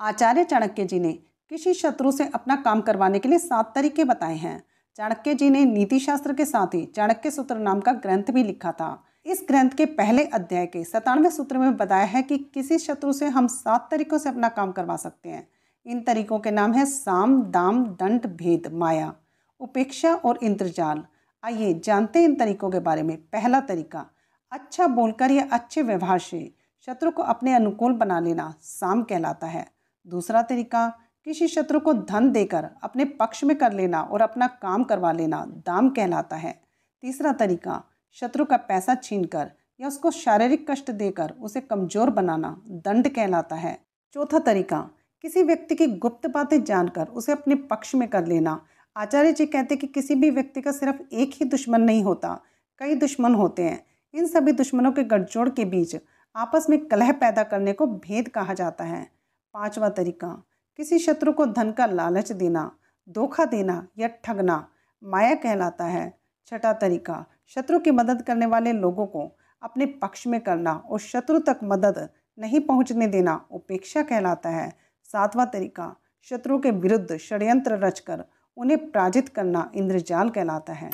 आचार्य चाणक्य जी ने किसी शत्रु से अपना काम करवाने के लिए सात तरीके बताए हैं। चाणक्य जी ने नीति शास्त्र के साथ ही चाणक्य सूत्र नाम का ग्रंथ भी लिखा था। इस ग्रंथ के पहले अध्याय के सतानवे सूत्र में बताया है कि किसी शत्रु से हम सात तरीकों से अपना काम करवा सकते हैं। इन तरीकों के नाम है साम, दाम, दंड, भेद, माया, उपेक्षा और इंद्रजाल। आइए जानते हैं इन तरीकों के बारे में। पहला तरीका अच्छा बोलकर या अच्छे व्यवहार से शत्रु को अपने अनुकूल बना लेना साम कहलाता है। दूसरा तरीका, किसी शत्रु को धन देकर अपने पक्ष में कर लेना और अपना काम करवा लेना दाम कहलाता है। तीसरा तरीका, शत्रु का पैसा छीनकर या उसको शारीरिक कष्ट देकर उसे कमज़ोर बनाना दंड कहलाता है। चौथा तरीका, किसी व्यक्ति की गुप्त बातें जानकर उसे अपने पक्ष में कर लेना। आचार्य जी कहते कि किसी भी व्यक्ति का सिर्फ़ एक ही दुश्मन नहीं होता, कई दुश्मन होते हैं। इन सभी दुश्मनों के गठजोड़ के बीच आपस में कलह पैदा करने को भेद कहा जाता है। पांचवा तरीका, किसी शत्रु को धन का लालच देना, धोखा देना या ठगना माया कहलाता है। छठा तरीका, शत्रु की मदद करने वाले लोगों को अपने पक्ष में करना और शत्रु तक मदद नहीं पहुँचने देना उपेक्षा कहलाता है। सातवां तरीका, शत्रु के विरुद्ध षड्यंत्र रचकर उन्हें पराजित करना इंद्रजाल कहलाता है।